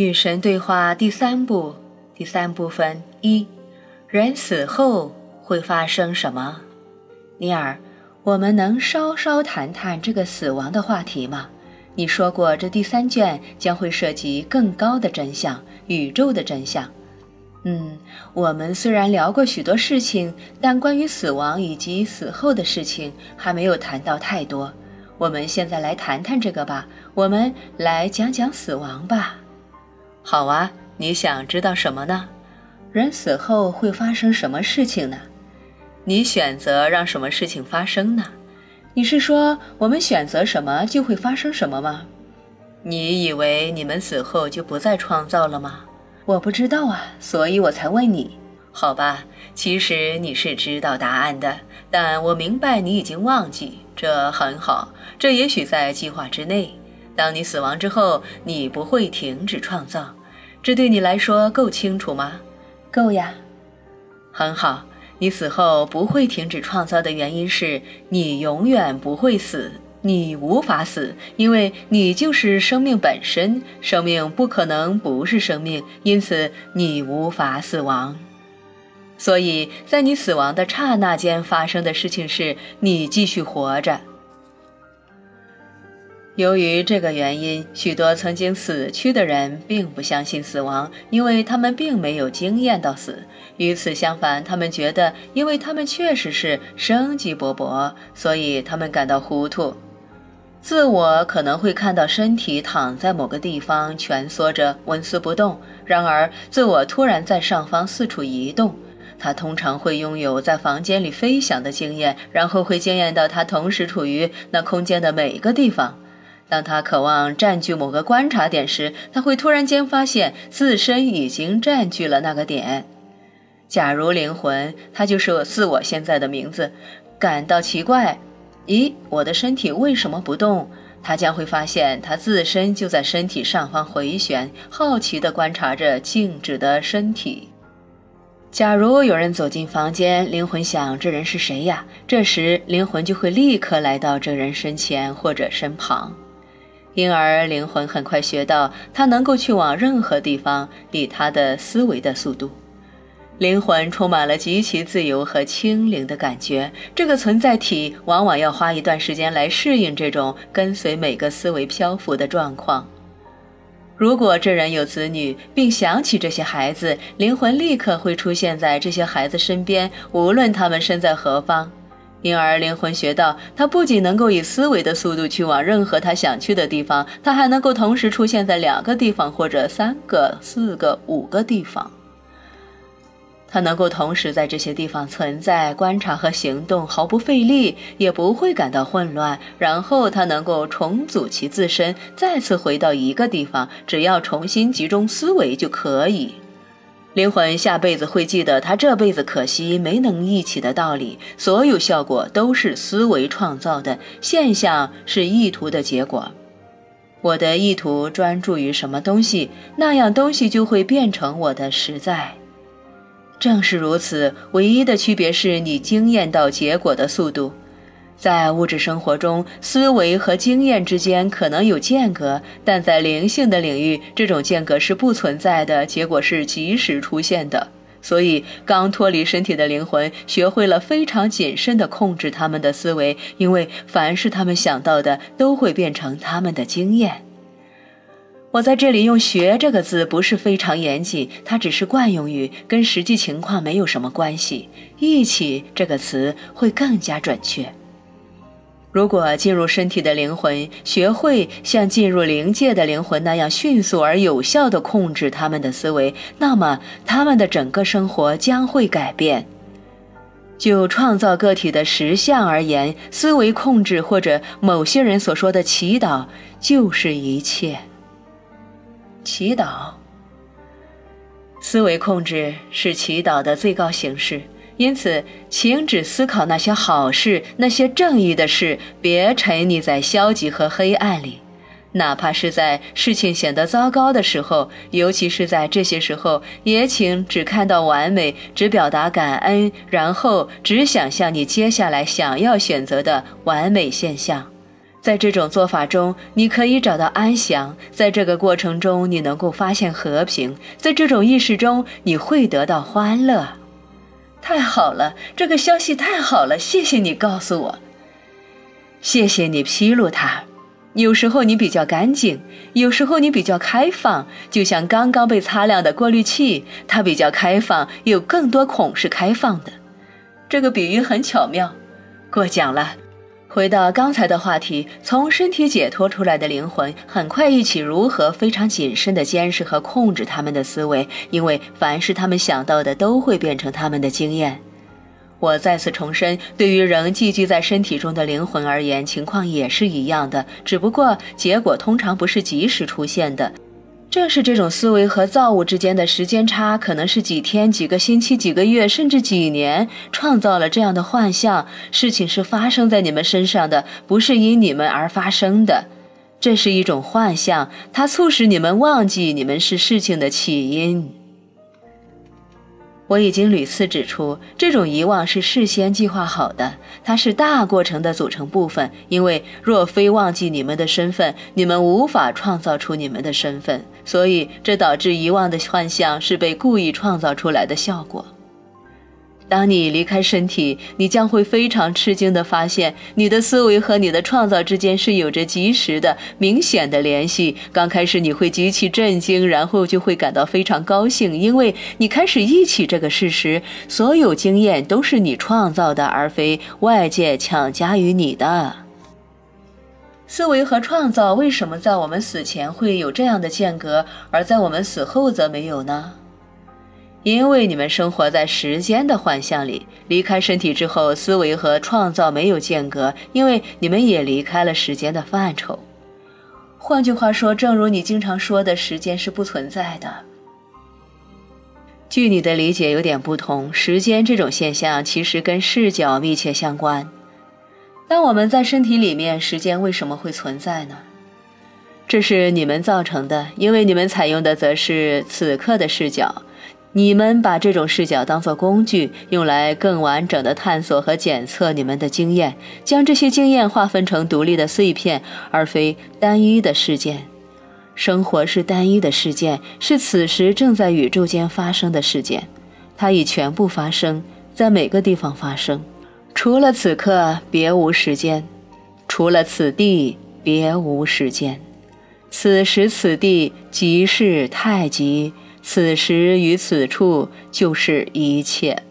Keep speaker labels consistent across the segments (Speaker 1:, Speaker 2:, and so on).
Speaker 1: 与神对话第三部第三部分一：人死后会发生什么？尼尔，我们能稍稍谈谈这个死亡的话题吗？你说过，这第三卷将会涉及更高的真相，宇宙的真相。嗯，我们虽然聊过许多事情，但关于死亡以及死后的事情还没有谈到太多。我们现在来谈谈这个吧，我们来讲讲死亡吧。好啊，你想知道什么呢？人死后会发生什么事情呢？你选择让什么事情发生呢？你是说我们选择什么就会发生什么吗？你以为你们死后就不再创造了吗？我不知道啊，所以我才问你。好吧，其实你是知道答案的，但我明白你已经忘记，这很好，这也许在计划之内。当你死亡之后，你不会停止创造，这对你来说够清楚吗？够呀。很好，你死后不会停止创造的原因是你永远不会死，你无法死，因为你就是生命本身，生命不可能不是生命，因此你无法死亡。所以在你死亡的刹那间发生的事情是你继续活着。由于这个原因，许多曾经死去的人并不相信死亡，因为他们并没有经验到死。与此相反，他们觉得，因为他们确实是生机勃勃，所以他们感到糊涂。自我可能会看到身体躺在某个地方蜷缩着，纹丝不动；然而，自我突然在上方四处移动。他通常会拥有在房间里飞翔的经验，然后会惊艳到他同时处于那空间的每一个地方。当他渴望占据某个观察点时，他会突然间发现自身已经占据了那个点。假如灵魂，它就是我自我现在的名字，感到奇怪，咦，我的身体为什么不动？他将会发现他自身就在身体上方回旋，好奇地观察着静止的身体。假如有人走进房间，灵魂想：“这人是谁呀？”这时，灵魂就会立刻来到这人身前或者身旁。因而，灵魂很快学到，他能够去往任何地方，以他的思维的速度。灵魂充满了极其自由和轻灵的感觉。这个存在体往往要花一段时间来适应这种跟随每个思维漂浮的状况。如果这人有子女，并想起这些孩子，灵魂立刻会出现在这些孩子身边，无论他们身在何方。因而，灵魂学到，他不仅能够以思维的速度去往任何他想去的地方，他还能够同时出现在两个地方，或者三个、四个、五个地方。他能够同时在这些地方存在、观察和行动，毫不费力，也不会感到混乱。然后他能够重组其自身，再次回到一个地方，只要重新集中思维就可以。灵魂下辈子会记得他这辈子可惜没能一起的道理。所有效果都是思维创造的，现象是意图的结果。我的意图专注于什么东西，那样东西就会变成我的实在。正是如此，唯一的区别是你经验到结果的速度。在物质生活中，思维和经验之间可能有间隔，但在灵性的领域，这种间隔是不存在的，结果是及时出现的。所以，刚脱离身体的灵魂学会了非常谨慎地控制他们的思维，因为凡是他们想到的，都会变成他们的经验。我在这里用“学”这个字不是非常严谨，它只是惯用语，跟实际情况没有什么关系。一起这个词会更加准确。如果进入身体的灵魂学会像进入灵界的灵魂那样迅速而有效地控制他们的思维，那么他们的整个生活将会改变。就创造个体的实相而言，思维控制或者某些人所说的祈祷就是一切。祈祷，思维控制是祈祷的最高形式。因此，请只思考那些好事，那些正义的事，别沉溺在消极和黑暗里。哪怕是在事情显得糟糕的时候，尤其是在这些时候，也请只看到完美，只表达感恩，然后只想象你接下来想要选择的完美现象。在这种做法中，你可以找到安详；在这个过程中，你能够发现和平；在这种意识中，你会得到欢乐。太好了，这个消息太好了！谢谢你告诉我，谢谢你披露它。有时候你比较干净，有时候你比较开放，就像刚刚被擦亮的过滤器，它比较开放，有更多孔是开放的。这个比喻很巧妙，过奖了。回到刚才的话题，从身体解脱出来的灵魂，很快一起如何非常谨慎地监视和控制他们的思维，因为凡是他们想到的，都会变成他们的经验。我再次重申，对于仍寄居在身体中的灵魂而言，情况也是一样的，只不过结果通常不是及时出现的。正是这种思维和造物之间的时间差，可能是几天、几个星期、几个月，甚至几年，创造了这样的幻象。事情是发生在你们身上的，不是因你们而发生的。这是一种幻象，它促使你们忘记你们是事情的起因。我已经屡次指出，这种遗忘是事先计划好的，它是大过程的组成部分。因为若非忘记你们的身份，你们无法创造出你们的身份，所以这导致遗忘的幻象是被故意创造出来的效果。当你离开身体，你将会非常吃惊地发现，你的思维和你的创造之间是有着及时的、明显的联系。刚开始你会极其震惊，然后就会感到非常高兴，因为你开始忆起这个事实：所有经验都是你创造的，而非外界强加于你的。思维和创造为什么在我们死前会有这样的间隔，而在我们死后则没有呢？因为你们生活在时间的幻象里，离开身体之后，思维和创造没有间隔，因为你们也离开了时间的范畴。换句话说，正如你经常说的，时间是不存在的。据你的理解有点不同，时间这种现象其实跟视角密切相关。当我们在身体里面，时间为什么会存在呢？这是你们造成的，因为你们采用的则是此刻的视角。你们把这种视角当作工具，用来更完整的探索和检测你们的经验，将这些经验划分成独立的碎片，而非单一的事件。生活是单一的事件，是此时正在宇宙间发生的事件，它已全部发生在每个地方发生。除了此刻，别无时间；除了此地，别无时间。此时此地，即是太极。此时与此处就是一切。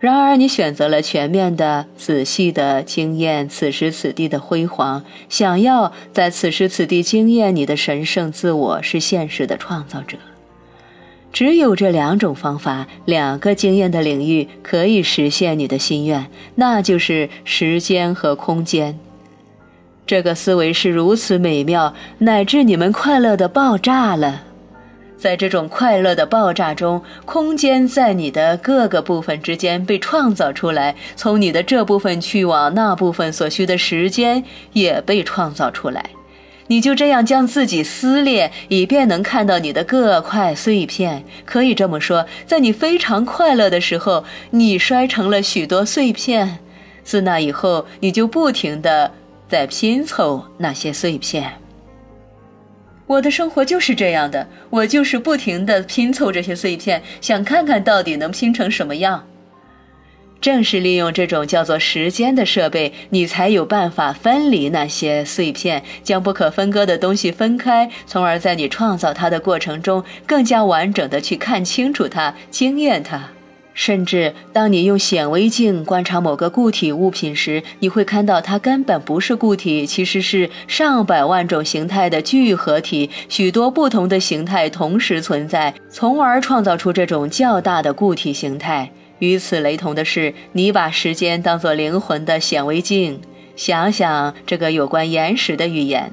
Speaker 1: 然而，你选择了全面的、仔细的经验此时此地的辉煌，想要在此时此地经验你的神圣自我是现实的创造者。只有这两种方法，两个经验的领域可以实现你的心愿，那就是时间和空间。这个思维是如此美妙，乃至你们快乐的爆炸了。在这种快乐的爆炸中，空间在你的各个部分之间被创造出来，从你的这部分去往那部分所需的时间也被创造出来。你就这样将自己撕裂，以便能看到你的各块碎片。可以这么说，在你非常快乐的时候，你摔成了许多碎片。自那以后，你就不停地在拼凑那些碎片。我的生活就是这样的，我就是不停地拼凑这些碎片，想看看到底能拼成什么样。正是利用这种叫做时间的设备，你才有办法分离那些碎片，将不可分割的东西分开，从而在你创造它的过程中，更加完整地去看清楚它，惊艳它。甚至当你用显微镜观察某个固体物品时，你会看到它根本不是固体，其实是上百万种形态的聚合体，许多不同的形态同时存在，从而创造出这种较大的固体形态。与此雷同的是，你把时间当作灵魂的显微镜，想想这个有关岩石的语言。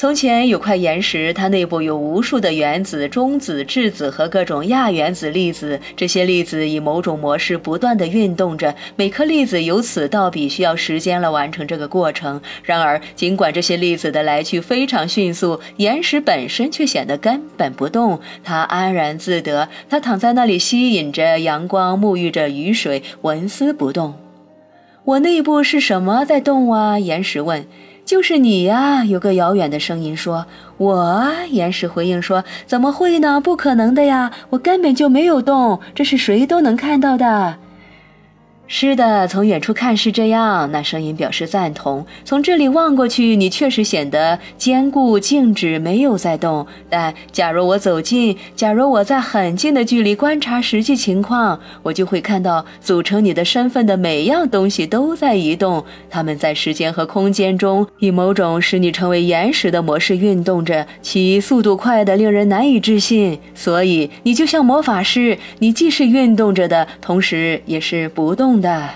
Speaker 1: 从前有块岩石，它内部有无数的原子、中子、质子和各种亚原子粒子。这些粒子以某种模式不断地运动着，每颗粒子由此到彼需要时间来完成这个过程。然而，尽管这些粒子的来去非常迅速，岩石本身却显得根本不动。它安然自得，它躺在那里吸引着阳光，沐浴着雨水，纹丝不动。我内部是什么在动啊？岩石问。就是你呀！有个遥远的声音说：“我。”岩石回应说：“怎么会呢？不可能的呀！我根本就没有动，这是谁都能看到的。”是的，从远处看是这样。那声音表示赞同。从这里望过去，你确实显得坚固、静止，没有在动。但假如我走近，假如我在很近的距离观察实际情况，我就会看到组成你的身份的每样东西都在移动。它们在时间和空间中以某种使你成为岩石的模式运动着，其速度快得令人难以置信。所以，你就像魔法师，你既是运动着的，同时也是不动。的，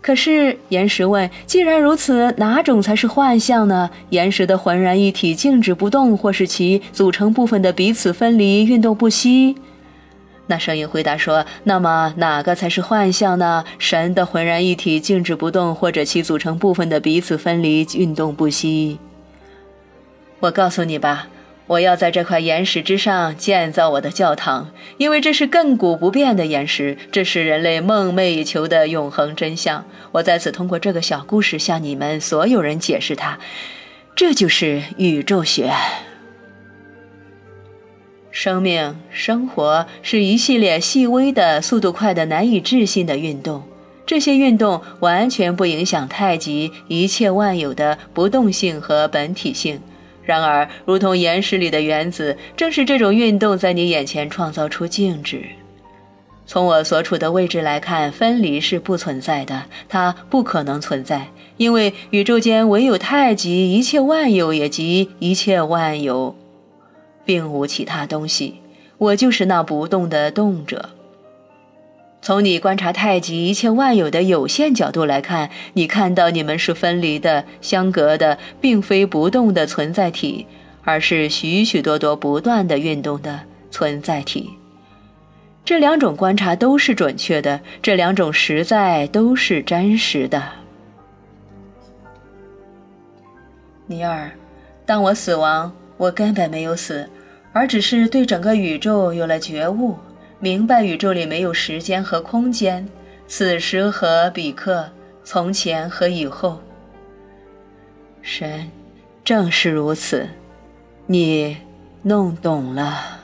Speaker 1: 可是岩石问：“既然如此，哪种才是幻象呢？岩石的浑然一体静止不动，或是其组成部分的彼此分离运动不息？”那声音回答说：“那么哪个才是幻象呢？神的浑然一体静止不动，或者其组成部分的彼此分离运动不息？”我告诉你吧。我要在这块岩石之上建造我的教堂，因为这是亘古不变的岩石，这是人类梦寐以求的永恒真相。我在此通过这个小故事向你们所有人解释它。这就是宇宙学。生命、生活是一系列细微的、速度快的、难以置信的运动，这些运动完全不影响太极一切万有的不动性和本体性。然而，如同岩石里的原子，正是这种运动在你眼前创造出静止。从我所处的位置来看，分离是不存在的，它不可能存在，因为宇宙间唯有太极，一切万有也即一切万有，并无其他东西。我就是那不动的动者。从你观察太极一切万有的有限角度来看，你看到你们是分离的、相隔的，并非不动的存在体，而是许许多多不断的运动的存在体。这两种观察都是准确的，这两种实在都是真实的。尼尔，当我死亡，我根本没有死，而只是对整个宇宙有了觉悟。明白宇宙里没有时间和空间，此时和彼刻，从前和以后。神，正是如此，你弄懂了。